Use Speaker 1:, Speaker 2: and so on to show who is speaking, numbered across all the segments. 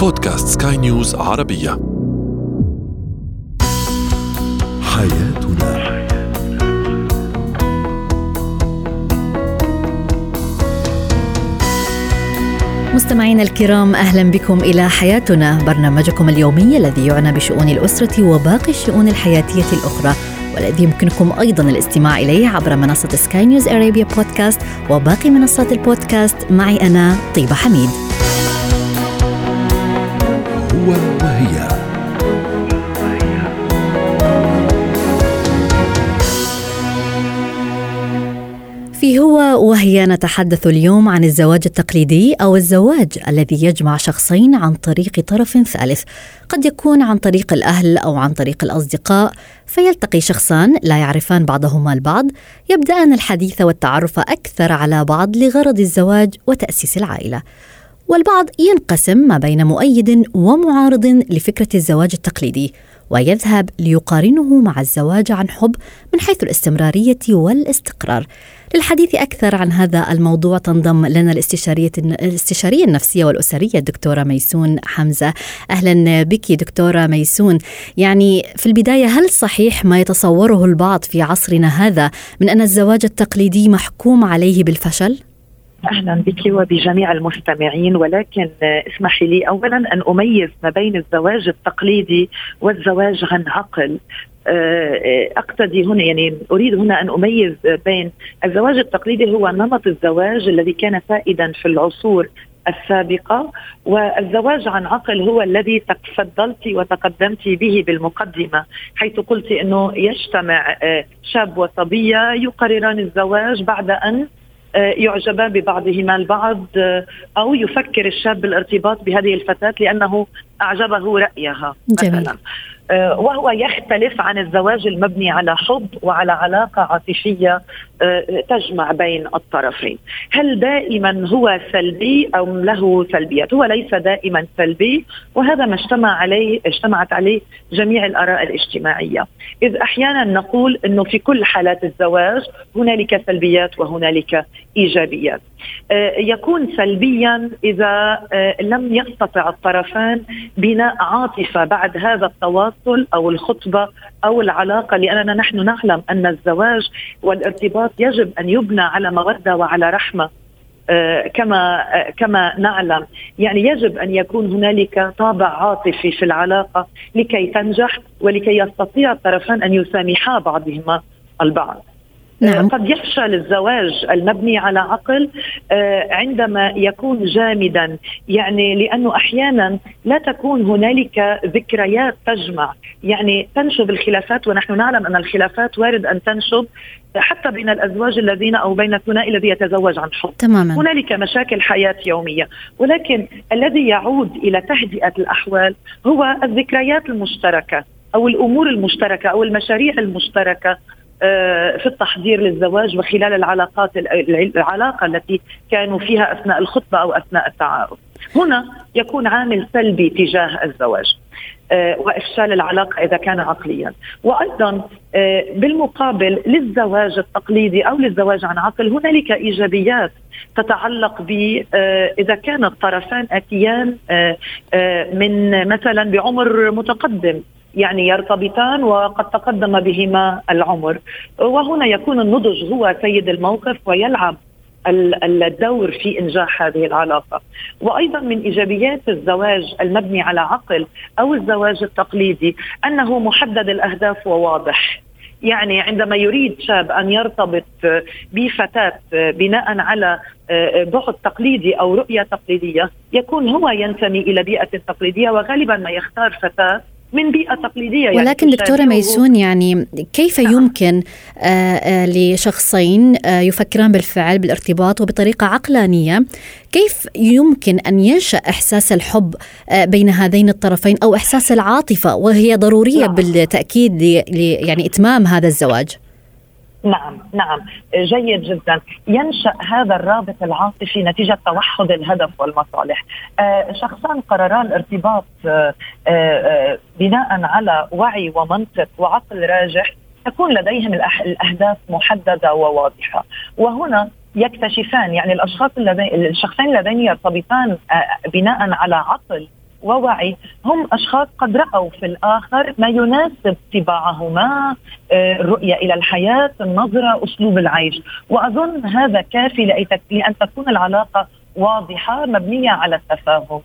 Speaker 1: بودكاست سكاي نيوز عربية. حياتنا.
Speaker 2: مستمعينا الكرام أهلا بكم إلى حياتنا. برنامجكم اليومي الذي يعنى بشؤون الأسرة وباقي الشؤون الحياتية الأخرى والذي يمكنكم أيضا الاستماع إليه عبر منصة سكاي نيوز ارابيا بودكاست وباقي منصات البودكاست. معي أنا طيبة حميد.
Speaker 1: هو وهي
Speaker 2: في هو وهي نتحدث اليوم عن الزواج التقليدي أو الزواج الذي يجمع شخصين عن طريق طرف ثالث، قد يكون عن طريق الأهل أو عن طريق الأصدقاء، فيلتقي شخصان لا يعرفان بعضهما البعض، يبدأان الحديث والتعرف أكثر على بعض لغرض الزواج وتأسيس العائلة. والبعض ينقسم ما بين مؤيد ومعارض لفكرة الزواج التقليدي، ويذهب ليقارنه مع الزواج عن حب من حيث الاستمرارية والاستقرار. للحديث أكثر عن هذا الموضوع تنضم لنا الاستشارية الاستشارية النفسية والأسرية الدكتورة ميسون حمزة أهلا بك دكتورة ميسون يعني في البداية هل صحيح ما يتصوره البعض في عصرنا هذا من أن الزواج التقليدي محكوم عليه بالفشل؟
Speaker 3: أهلا بك وبجميع المستمعين ولكن اسمحي لي اولا أن أميز ما بين الزواج التقليدي والزواج عن عقل. أقتدي هنا يعني أريد هنا أن أميز بين الزواج التقليدي هو نمط الزواج الذي كان سائدا في العصور السابقة والزواج عن عقل هو الذي تفضلت وتقدمت به بالمقدمة حيث قلت أنه يجتمع شاب وصبية يقرران الزواج بعد أن يعجبا ببعضهما البعض أو يفكر الشاب بالارتباط بهذه الفتاة لأنه أعجبه رأيها
Speaker 2: جميل.
Speaker 3: مثلا وهو يختلف عن الزواج المبني على حب وعلى علاقة عاطفية تجمع بين الطرفين. هل دائما هو سلبي أو له سلبيات؟ هو ليس دائما سلبي وهذا ما اجتمع عليه اجتمعت عليه جميع الآراء الاجتماعية. إذ أحيانا نقول إنه في كل حالات الزواج هنالك سلبيات وهنالك إيجابيات. يكون سلبيا إذا لم يستطع الطرفان بناء عاطفة بعد هذا التواصل أو الخطبة أو العلاقة لأننا نحن نعلم أن الزواج والارتباط يجب أن يبنى على مودة وعلى رحمة كما كما نعلم. يعني يجب أن يكون هنالك طابع عاطفي في العلاقة لكي تنجح ولكي يستطيع الطرفان أن يسامحا بعضهما البعض.
Speaker 2: نعم.
Speaker 3: قد يفشل الزواج المبني على عقل عندما يكون جامدا. يعني لأنه أحيانا لا تكون هنالك ذكريات تجمع. يعني تنشب الخلافات ونحن نعلم أن الخلافات وارد أن تنشب حتى بين الأزواج الذين أو بين الثنائي الذي يتزوج عن حب.
Speaker 2: تماما.
Speaker 3: هنالك مشاكل حياة يومية. ولكن الذي يعود إلى تهدئة الأحوال هو الذكريات المشتركة أو الأمور المشتركة أو المشاريع المشتركة. في التحضير للزواج وخلال العلاقات العلاقة التي كانوا فيها أثناء الخطبة أو أثناء التعارف. هنا يكون عامل سلبي تجاه الزواج. وإفشال العلاقة إذا كان عقليا وأيضا بالمقابل للزواج التقليدي أو للزواج عن عقل هنالك إيجابيات تتعلق ب إذا كان الطرفان أتيان من مثلا بعمر متقدم يعني يرتبطان وقد تقدم بهما العمر. وهنا يكون النضج هو سيد الموقف ويلعب الدور في إنجاح هذه العلاقة. وأيضا من إيجابيات الزواج المبني على عقل أو الزواج التقليدي أنه محدد الأهداف وواضح. يعني عندما يريد شاب أن يرتبط بفتاة بناء على بعد تقليدي أو رؤية تقليدية يكون هو ينتمي إلى بيئة تقليدية وغالبا ما يختار فتاة من بيئة تقليدية
Speaker 2: ولكن يعني دكتورة ميسون يعني كيف نعم. يمكن آآ آآ لشخصين يفكران بالفعل بالارتباط وبطريقة عقلانية كيف يمكن أن ينشأ إحساس الحب بين هذين الطرفين أو إحساس العاطفة وهي ضرورية نعم. بالتأكيد يعني إتمام هذا الزواج
Speaker 3: نعم نعم. جيد جدا. ينشأ هذا الرابط العاطفي نتيجة توحد الهدف والمصالح. آه شخصان قررا الارتباط آه آه بناء على وعي ومنطق وعقل راجح تكون لديهم الأهداف محددة وواضحة. وهنا يكتشفان يعني الأشخاص الذين الشخصين اللذين يرتبطان بناء على عقل ووعي. هم أشخاص قد رأوا في الآخر ما يناسب طباعهما آه، الرؤية إلى الحياة النظرة أسلوب العيش. وأظن هذا كافي لأن تكون العلاقة واضحة مبنية على التفاهم.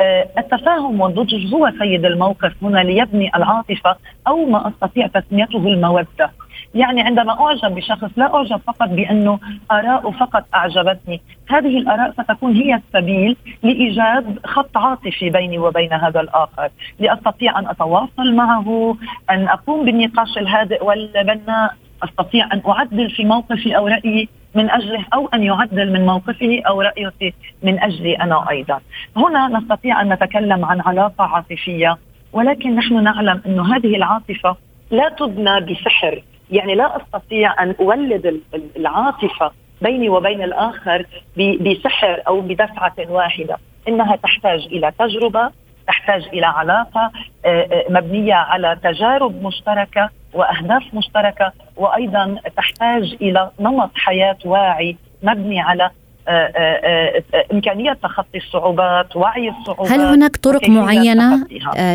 Speaker 3: آه، التفاهم والنضج هو سيد الموقف هنا ليبني العاطفة أو ما أستطيع تسميته المودة. يعني عندما أعجب بشخص لا أعجب فقط بأنه اراءه فقط أعجبتني، هذه الآراء ستكون هي السبيل لإيجاد خط عاطفي بيني وبين هذا الآخر، لأستطيع أن أتواصل معه، أن أقوم بالنقاش الهادئ والبناء، أستطيع أن أعدل في موقفي أو رأيي من أجله أو أن يعدل من موقفه أو رايه من أجلي أنا أيضا. هنا نستطيع أن نتكلم عن علاقة عاطفية ولكن نحن نعلم انه هذه العاطفة لا تبنى بسحر يعني لا أستطيع أن أولد العاطفة بيني وبين الآخر بسحر أو بدفعة واحدة إنها تحتاج إلى تجربة تحتاج إلى علاقة آه، آه، مبنية على تجارب مشتركة وأهداف مشتركة وأيضا تحتاج إلى نمط حياة واعي مبني على آه، إمكانية تخطي الصعوبات وعي الصعوبات
Speaker 2: هل هناك طرق معينة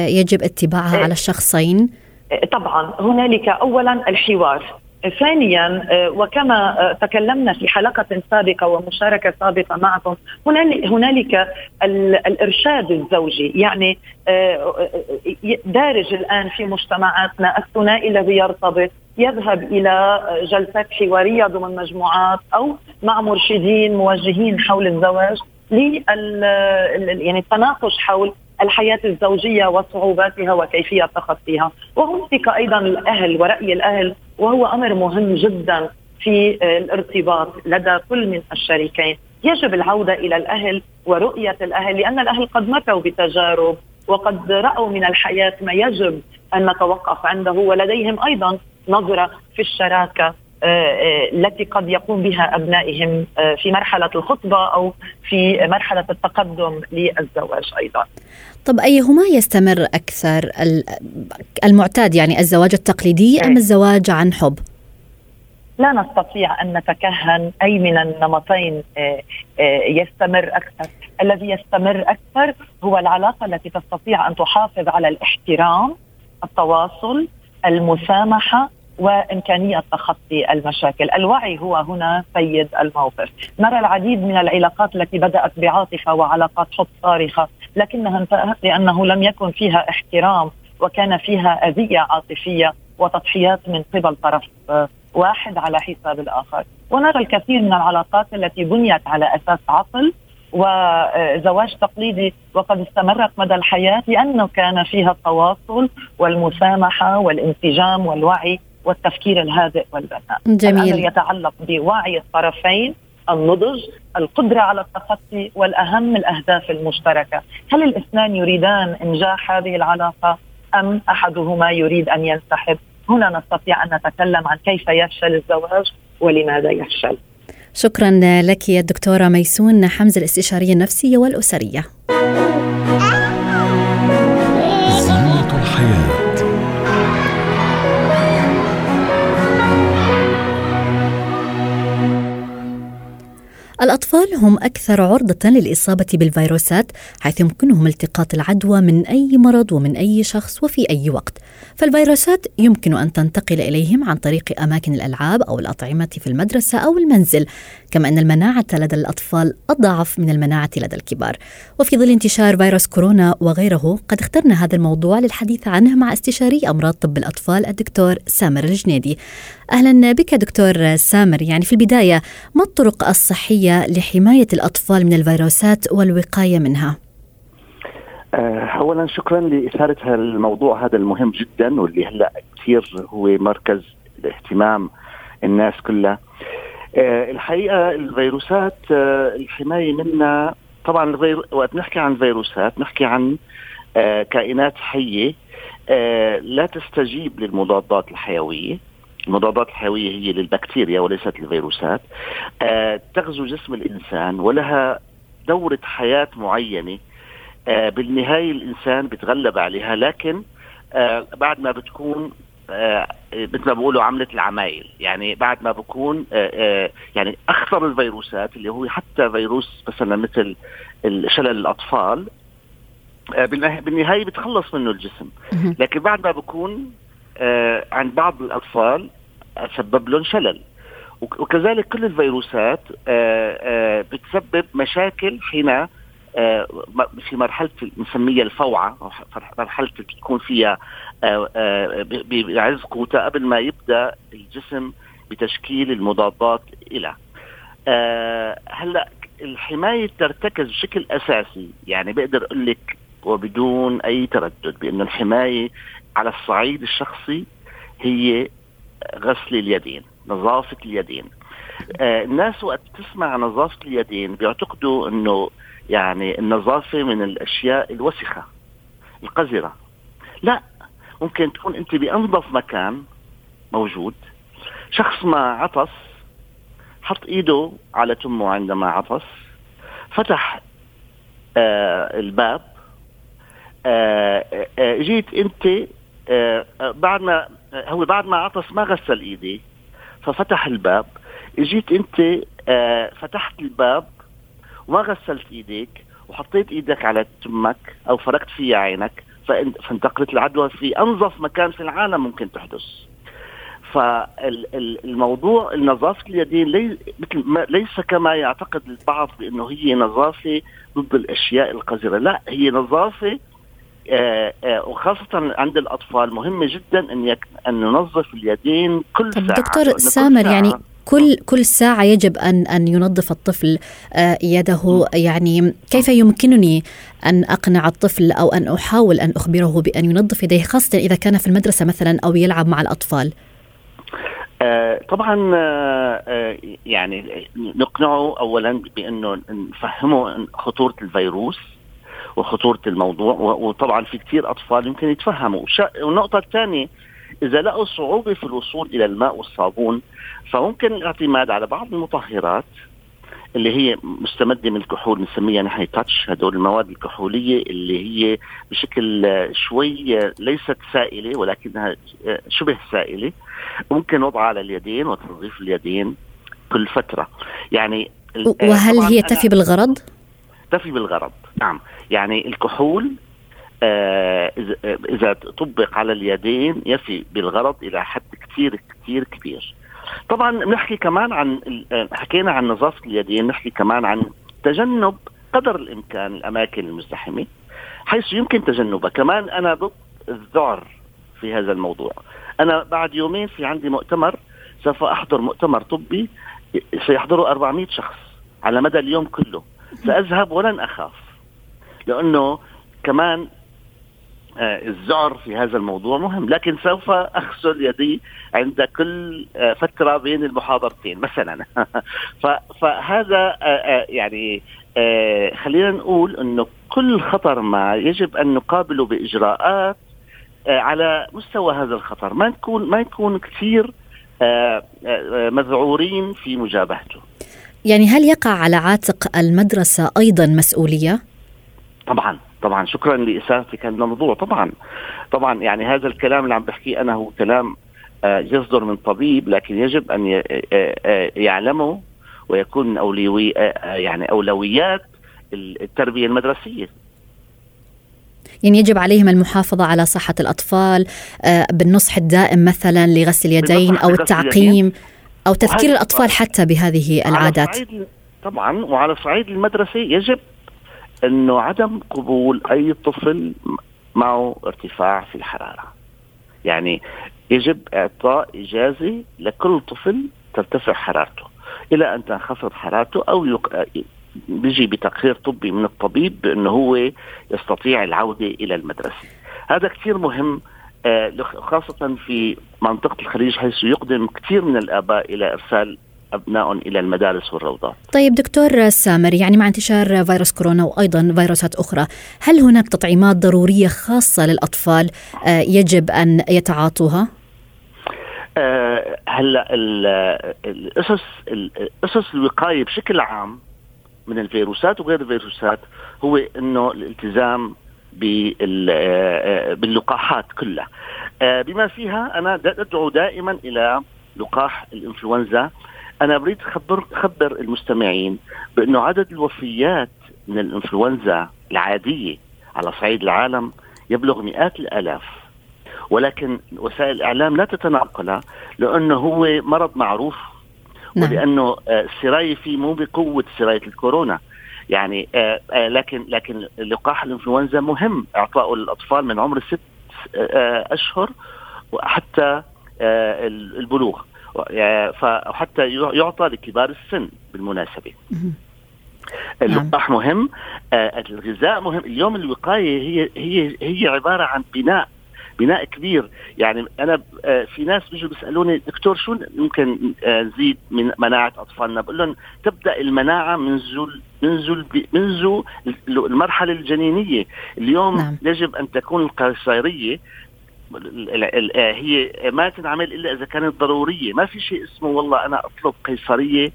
Speaker 2: يجب اتباعها على الشخصين؟
Speaker 3: طبعا هنالك اولا الحوار. ثانيا آه، وكما آه، تكلمنا في حلقة سابقة ومشاركة سابقة معكم هنالك الإرشاد الزوجي. يعني آه، دارج الآن في مجتمعاتنا الثنائي الذي يرتبط يذهب إلى جلسات حوارية ضمن مجموعات أو مع مرشدين موجهين حول الزواج يعني التناقش حول الحياة الزوجية وصعوباتها وكيفية تخطيها وهناك أيضا الأهل ورأي الأهل وهو أمر مهم جدا في الارتباط لدى كل من الشريكين. يجب العودة إلى الأهل ورؤية الأهل لأن الأهل قد مكوا بتجارب وقد رأوا من الحياة ما يجب أن نتوقف عنده. ولديهم أيضا نظرة في الشراكة آه، آه، التي قد يقوم بها أبنائهم آه، في مرحلة الخطبة أو في مرحلة التقدم للزواج أيضا.
Speaker 2: طب أيهما يستمر أكثر المعتاد يعني الزواج التقليدي أم إيه. الزواج عن حب؟
Speaker 3: لا نستطيع أن نتكهن أي من النمطين يستمر أكثر، الذي يستمر أكثر هو العلاقة التي تستطيع أن تحافظ على الاحترام، التواصل، المسامحة، وإمكانية تخطي المشاكل، الوعي هو هنا سيد الموقف، نرى العديد من العلاقات التي بدأت بعاطفة وعلاقات حب صارخة، لكنها انتهت لأنه لم يكن فيها احترام وكان فيها أذية عاطفية وتضحيات من قبل طرف واحد على حساب الآخر، ونرى الكثير من العلاقات التي بنيت على أساس عقل وزواج تقليدي وقد استمرت مدى الحياة لأنه كان فيها التواصل والمسامحة والانسجام والوعي والتفكير الهادئ والبناء.
Speaker 2: جميل. الأمر
Speaker 3: يتعلق بوعي الطرفين النضج القدرة على التخطي والأهم الأهداف المشتركة. هل الاثنان يريدان إنجاح هذه العلاقة أم أحدهما يريد أن ينسحب؟ هنا نستطيع أن نتكلم عن كيف يفشل الزواج ولماذا يفشل.
Speaker 2: شكرا لك يا الدكتورة ميسون. حمزة الاستشارية النفسية والأسرية. الأطفال هم أكثر عرضة للإصابة بالفيروسات حيث يمكنهم التقاط العدوى من أي مرض ومن أي شخص وفي أي وقت. فالفيروسات يمكن أن تنتقل إليهم عن طريق أماكن الألعاب أو الأطعمة في المدرسة أو المنزل كما أن المناعة لدى الأطفال أضعف من المناعة لدى الكبار. وفي ظل انتشار فيروس كورونا وغيره قد اخترنا هذا الموضوع للحديث عنه مع استشاري أمراض طب الأطفال الدكتور سامر الجنيدي. أهلا بك دكتور سامر. يعني في البداية ما الطرق الصحية لحماية الأطفال من الفيروسات والوقاية منها؟
Speaker 4: آه، اولا شكرا لاثاره الموضوع هذا المهم جدا واللي هلأ كثير هو مركز اهتمام الناس كلها آه، الحقيقة الفيروسات آه، الحماية منها طبعا. وقت نحكي عن فيروسات نحكي عن كائنات حية لا تستجيب للمضادات الحيوية المضادات الحيويه هي للبكتيريا وليست للفيروسات. تغزو جسم الإنسان ولها دورة حياة معينة. آه بالنهاية الإنسان بيتغلب عليها لكن آه بعد ما بتكون آه مثل ما بقولوا عملة العمايل. يعني بعد ما بكون آه آه يعني أخطر الفيروسات اللي هو حتى فيروس مثلا مثل شلل الأطفال آه، بالنهايه بتخلص منه الجسم. لكن بعد ما بكون آه، عند بعض الأطفال سبب لهم شلل. وكذلك كل الفيروسات بتسبب مشاكل حين في مرحلة نسميها الفوعة مرحلة تكون فيها بعز قوتها قبل ما يبدأ الجسم بتشكيل المضادات لها هلأ الحماية ترتكز بشكل أساسي. يعني بقدر أقول لك وبدون أي تردد بأن الحماية على الصعيد الشخصي هي غسل اليدين نظافة اليدين. آه الناس وقت تسمع نظافة اليدين بيعتقدوا إنه يعني النظافة من الأشياء الوسخة القذرة. لا ممكن تكون أنت بأنظف مكان موجود شخص ما عطس حط إيده على تمه عندما عطس فتح آه الباب آه آه جيت أنت آه بعد ما هو بعد ما عطس ما غسل ايديه ففتح الباب. إجيت أنت آه فتحت الباب وما غسلت إيديك وحطيت إيدك على تمك أو فركت فيها عينك فانتقلت العدوى في أنظف مكان في العالم ممكن تحدث. فالموضوع نظافة اليدين لي ليس كما يعتقد البعض بأنه هي نظافة ضد الأشياء القذرة. لا هي نظافة آه وخاصة عند الأطفال مهمة جدا أن يك... أن ننظف اليدين كل
Speaker 2: طب
Speaker 4: ساعة.
Speaker 2: دكتور سامر ساعة يعني كل كل ساعة يجب أن أن ينظف الطفل آه يده. يعني كيف يمكنني أن أقنع الطفل أو أن أحاول أن أخبره بأن ينظف يديه خاصة إذا كان في المدرسة مثلا أو يلعب مع الأطفال؟
Speaker 4: آه طبعا آه, آه، يعني نقنعه اولا بأنه نفهمه خطورة الفيروس. وخطورة الموضوع وطبعا في كثير أطفال يمكن يتفهموا. والنقطة الثانية إذا لقوا صعوبة في الوصول إلى الماء والصابون فممكن الاعتماد على بعض المطهرات اللي هي مستمدة من الكحول بنسميها نحن تاتش هدول المواد الكحولية اللي هي بشكل شوي ليست سائلة ولكنها شبه سائلة. ممكن وضعها على اليدين وتنظيف اليدين كل فترة. يعني
Speaker 2: وهل هي تفي بالغرض؟
Speaker 4: تفي بالغرض. نعم. يعني الكحول آه اذا طبق على اليدين يفي بالغرض إلى حد كثير كثير كبير. طبعا نحكي كمان عن حكينا عن نظافة اليدين نحكي كمان عن تجنب قدر الإمكان الأماكن المزدحمه حيث يمكن تجنبها. كمان أنا ضد الذعر في هذا الموضوع. أنا بعد يومين في عندي مؤتمر سوف أحضر مؤتمر طبي سيحضره 400 شخص على مدى اليوم كله. سأذهب ولن أخاف. لأنه كمان آه، الذعر في هذا الموضوع مهم لكن سوف أغسل يدي عند كل آه، فترة بين المحاضرتين مثلا. فهذا آه، يعني خلينا نقول انه كل خطر ما يجب أن نقابله بإجراءات على مستوى هذا الخطر. ما نكون ما نكون كثير مذعورين في مجابهته.
Speaker 2: يعني هل يقع على عاتق المدرسة أيضا مسؤولية؟
Speaker 4: طبعا طبعا. شكرا لاثارتك هذا الموضوع. طبعا طبعا. يعني هذا الكلام اللي عم بحكيه أنا هو كلام آه، يصدر من طبيب لكن يجب أن آه، آه، يعلمه ويكون من اولوي يعني أولويات التربية المدرسية.
Speaker 2: يعني يجب عليهم المحافظة على صحة الأطفال بالنصح الدائم مثلا لغسل اليدين أو التعقيم. أو تذكير الأطفال حتى بهذه العادات.
Speaker 4: طبعا وعلى صعيد المدرسة يجب إنه عدم قبول أي طفل معه ارتفاع في الحرارة. يعني يجب إعطاء إجازة لكل طفل ترتفع حرارته إلى أن تنخفض حرارته أو يق... بيجي بتقرير طبي من الطبيب بأنه هو يستطيع العودة إلى المدرسة. هذا كثير مهم خاصة في منطقة الخليج حيث يقدم كثير من الآباء إلى إرسال أبناء إلى المدارس والروضات
Speaker 2: طيب دكتور سامر يعني مع انتشار فيروس كورونا وأيضا فيروسات أخرى هل هناك تطعيمات ضرورية خاصة للأطفال آه، يجب أن يتعاطوها؟
Speaker 4: أه هلأ الأسس الأسس الوقايه بشكل عام من الفيروسات وغير الفيروسات هو إنه الالتزام آه، باللقاحات كلها. بما فيها أنا أدعو دائما إلى لقاح الإنفلونزا. أنا بريد خبر خبر المستمعين بأنه عدد الوفيات من الإنفلونزا العادية على صعيد العالم يبلغ مئات الآلاف. ولكن وسائل الإعلام لا تتناقله لأنه هو مرض معروف نعم. ولأنه آه، السرايه فيه مو بقوة سراية الكورونا. يعني آه، آه، لكن لكن لقاح الإنفلونزا مهم. اعطائه للاطفال من عمر ست أشهر وحتى البلوغ. فحتى يعطى لكبار السن بالمناسبة. اللقاح. مهم. الغذاء مهم. اليوم الوقاية هي هي هي عبارة عن بناء بناء كبير. يعني أنا آه، في ناس بيجوا بيسألوني دكتور شو ممكن آه، نزيد من مناعة أطفالنا؟ بقول لهم تبدأ المناعة منذ منذ منذ المرحلة الجنينية. اليوم نعم. يجب أن تكون القيصريه آه، هي ما تنعمل إلا إذا كانت ضرورية. ما في شيء اسمه والله أنا أطلب قيصرية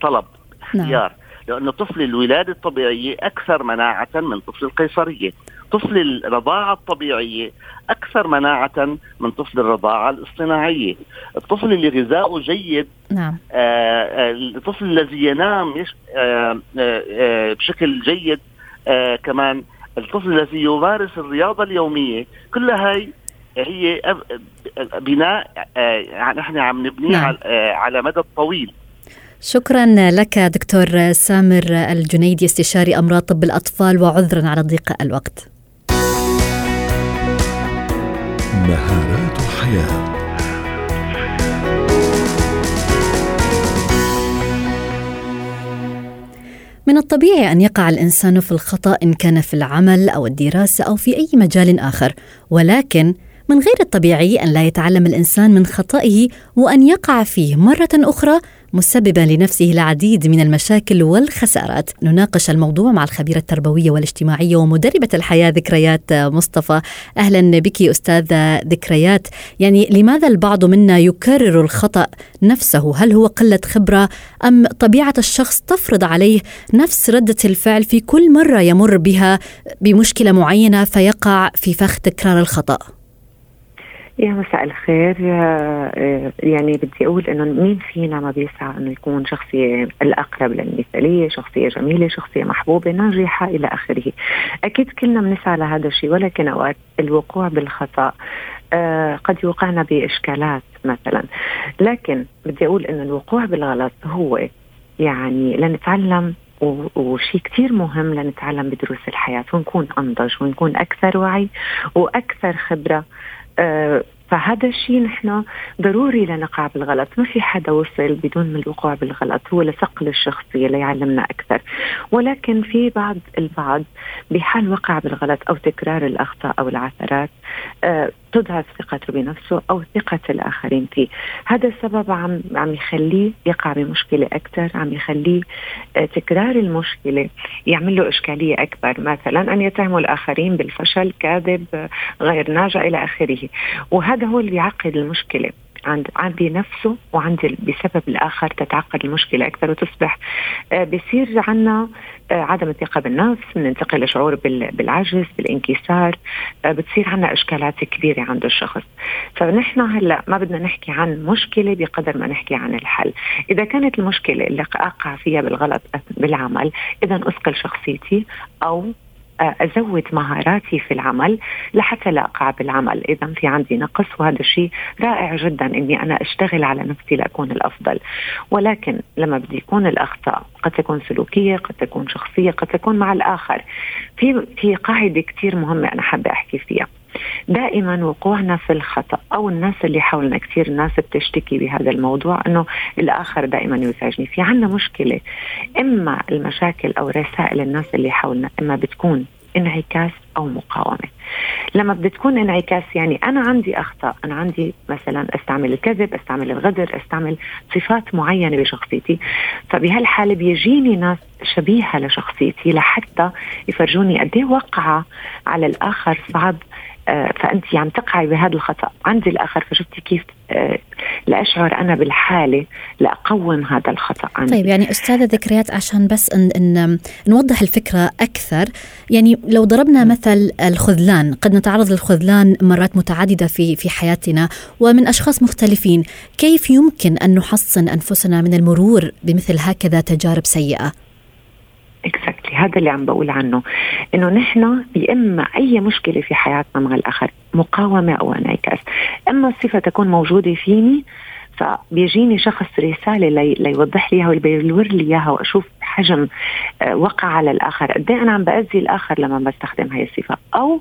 Speaker 4: طلب اختيار. نعم. لأن طفل الولادة الطبيعية أكثر مناعة من طفل القيصرية. طفل الرضاعة الطبيعية أكثر مناعة من طفل الرضاعة الاصطناعية الطفل اللي غذاؤه جيد نعم. آه, آه، الطفل الذي ينام يش آه آه, آه، بشكل جيد آه كمان الطفل الذي يمارس الرياضة اليومية كل هاي هي بناء آه نحن عم نبنيه نعم. على مدى طويل
Speaker 2: شكرا لك دكتور سامر الجنيدي استشاري أمراض طب الأطفال وعذرا على ضيق الوقت. مهارات الحياة. من الطبيعي أن يقع الإنسان في الخطأ إن كان في العمل أو الدراسة أو في أي مجال آخر ولكن من غير الطبيعي أن لا يتعلم الإنسان من خطئه وأن يقع فيه مرة أخرى مسببا لنفسه العديد من المشاكل والخسارات. نناقش الموضوع مع الخبيرة التربوية والاجتماعية ومدربة الحياة ذكريات مصطفى. أهلا بك أستاذة ذكريات. يعني لماذا البعض منا يكرر الخطأ نفسه؟ هل هو قلة خبرة أم طبيعة الشخص تفرض عليه نفس ردة الفعل في كل مرة يمر بها بمشكلة معينة فيقع في فخ تكرار الخطأ؟
Speaker 5: يا مساء الخير. آه، يعني بدي أقول إنه مين فينا ما بيسعى إنه يكون شخصية الأقرب للمثالية، شخصية جميلة، شخصية محبوبة، ناجحة إلى آخره. أكيد كلنا بنسعى لهذا الشيء ولكن أوقات الوقوع بالخطأ آه، قد يوقعنا بإشكالات مثلا، لكن بدي أقول إنه الوقوع بالغلط هو يعني لنتعلم وشيء كثير مهم لنتعلم بدروس الحياة ونكون أنضج ونكون أكثر وعي وأكثر خبرة. فهذا الشيء نحن ضروري لنقع بالغلط. ما في حدا وصل بدون من الوقوع بالغلط. هو لصقل الشخصية ليعلمنا أكثر. ولكن في بعض البعض بحال وقع بالغلط أو تكرار الأخطاء أو العثرات آه تضعف ثقته بنفسه أو ثقة الآخرين فيه، هذا السبب عم عم يخليه يقع بمشكلة أكثر، عم يخليه آه، تكرار المشكلة يعمل له إشكالية أكبر، مثلا أن يتهموا الآخرين بالفشل، كاذب، آه، غير ناجع إلى آخره، وهذا هو اللي بيعقد المشكلة. عند عندي نفسه وعندي بسبب الآخر تتعقد المشكلة أكثر وتصبح. آه، بصير عنا آه، عدم الثقة بالنفس بننتقل لشعور بالعجز بالانكسار. آه، بتصير عنا إشكالات كبيرة عند الشخص. فنحن هلأ ما بدنا نحكي عن مشكلة بقدر ما نحكي عن الحل. إذا كانت المشكلة اللي أقع فيها بالغلط بالعمل إذا أثقل شخصيتي أو أزود مهاراتي في العمل لحتى لا أقع بالعمل. إذا في عندي نقص وهذا الشيء رائع جدا إني أنا أشتغل على نفسي لأكون الأفضل. ولكن لما بدي يكون الأخطاء قد تكون سلوكية قد تكون شخصية قد تكون مع الآخر. في في قاعدة كثير مهمة أنا حابة أحكي فيها. دائما وقوعنا في الخطأ أو الناس اللي حولنا كثير الناس بتشتكي بهذا الموضوع إنه الآخر دائما يزعجني. في عنا مشكلة إما المشاكل أو رسائل الناس اللي حولنا إما بتكون انعكاس أو مقاومة. لما بتكون انعكاس يعني أنا عندي أخطاء أنا عندي مثلا أستعمل الكذب أستعمل الغدر أستعمل صفات معينة بشخصيتي. فبهالحالة بيجيني ناس شبيهة لشخصيتي لحتى يفرجوني قد إيه وقعة على الآخر صعب فأنت عم تقعي بهذا الخطأ. عند الآخر فشفتي كيف آه، لاشعر أنا بالحالة لاقوم هذا الخطأ. عندي.
Speaker 2: طيب يعني أستاذة ذكريات عشان بس إن, ان نوضح الفكرة أكثر. يعني لو ضربنا مثل الخذلان قد نتعرض للخذلان مرات متعددة في في حياتنا ومن أشخاص مختلفين كيف يمكن أن نحصن أنفسنا من المرور بمثل هكذا تجارب سيئة؟
Speaker 5: exactly هذا اللي عم بقول عنه. إنه نحن يا اما أي مشكلة في حياتنا مع الآخر مقاومة أو انعكاس. إما الصفة تكون موجودة فيني فبيجيني شخص رسالة لي ليوضح لي إياها ويبلور لي إياها وأشوف حجم آه، وقع على الآخر. قد إيه أنا عم بأذي الآخر لما بستخدم هاي الصفة؟ أو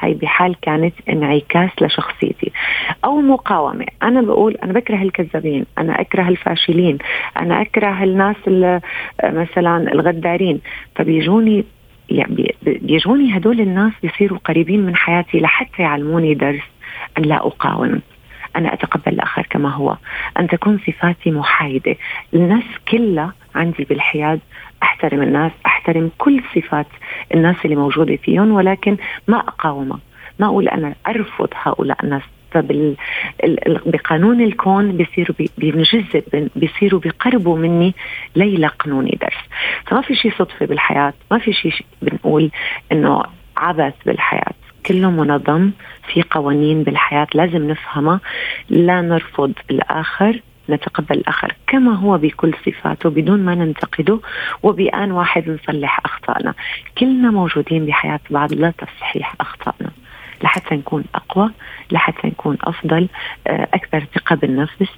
Speaker 5: هي بحال كانت انعكاس لشخصيتي. أو مقاومة. أنا بقول أنا بكره الكذابين أنا أكره الفاشلين أنا أكره الناس مثلا الغدارين. فبيجوني يعني بيجوني هدول الناس بيصيروا قريبين من حياتي لحتى يعلموني درس أن لا أقاوم. أنا أتقبل الآخر كما هو. أن تكون صفاتي محايدة. الناس كلها عندي بالحياد أحترم الناس أحترم كل صفات الناس اللي موجودة فيهم ولكن ما أقاومها ما أقول أنا أرفض هؤلاء الناس. بقانون الكون بيصيروا بينجذب بيصيروا بيقربوا مني ليلقنوني درس. فما في شيء صدفة بالحياة ما في شيء بنقول إنه عبث بالحياة. كله منظم في قوانين بالحياة لازم نفهمها. لا نرفض الآخر. نتقبل الآخر كما هو بكل صفاته بدون ما ننتقده وبآن واحد نصلح أخطائنا كلنا موجودين بحياة بعض لتصحيح أخطائنا لحتى نكون أقوى لحتى نكون أفضل آه، أكثر ثقة بالنفس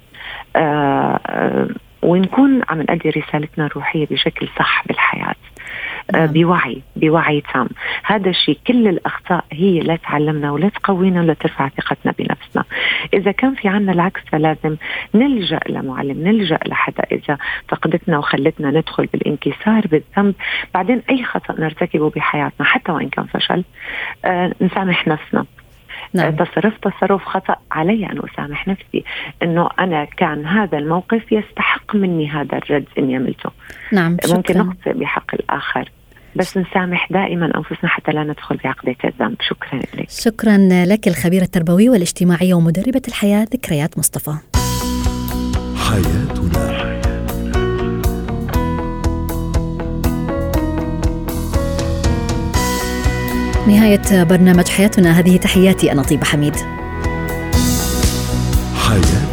Speaker 5: آه، آه، ونكون عم نأدي رسالتنا الروحية بشكل صح بالحياة. بوعي بوعي تام. هذا الشيء كل الأخطاء هي لا تعلمنا ولا تقوينا ولا ترفع ثقتنا بنفسنا. إذا كان في عنا العكس فلازم نلجأ لمعلم نلجأ لحدا. إذا فقدتنا وخلتنا ندخل بالانكسار بالذنب بعدين أي خطأ نرتكبه بحياتنا حتى وإن كان فشل آه نسامح نفسنا. نعم. تصرفت تصرف خطأ علي أن أسامح نفسي. أنه أنا كان هذا الموقف يستحق مني هذا الرد إني عملته.
Speaker 2: نعم
Speaker 5: ممكن نخطئ بحق الآخر. بس نسامح دائما أنفسنا حتى لا ندخل بعقده الذنب. شكرا لك.
Speaker 2: شكرا لك الخبيره التربويه والاجتماعيه ومدربة الحياة ذكريات مصطفى. حياتنا. نهاية برنامج حياتنا. هذه تحياتي أنا طيبة حميد. حياتنا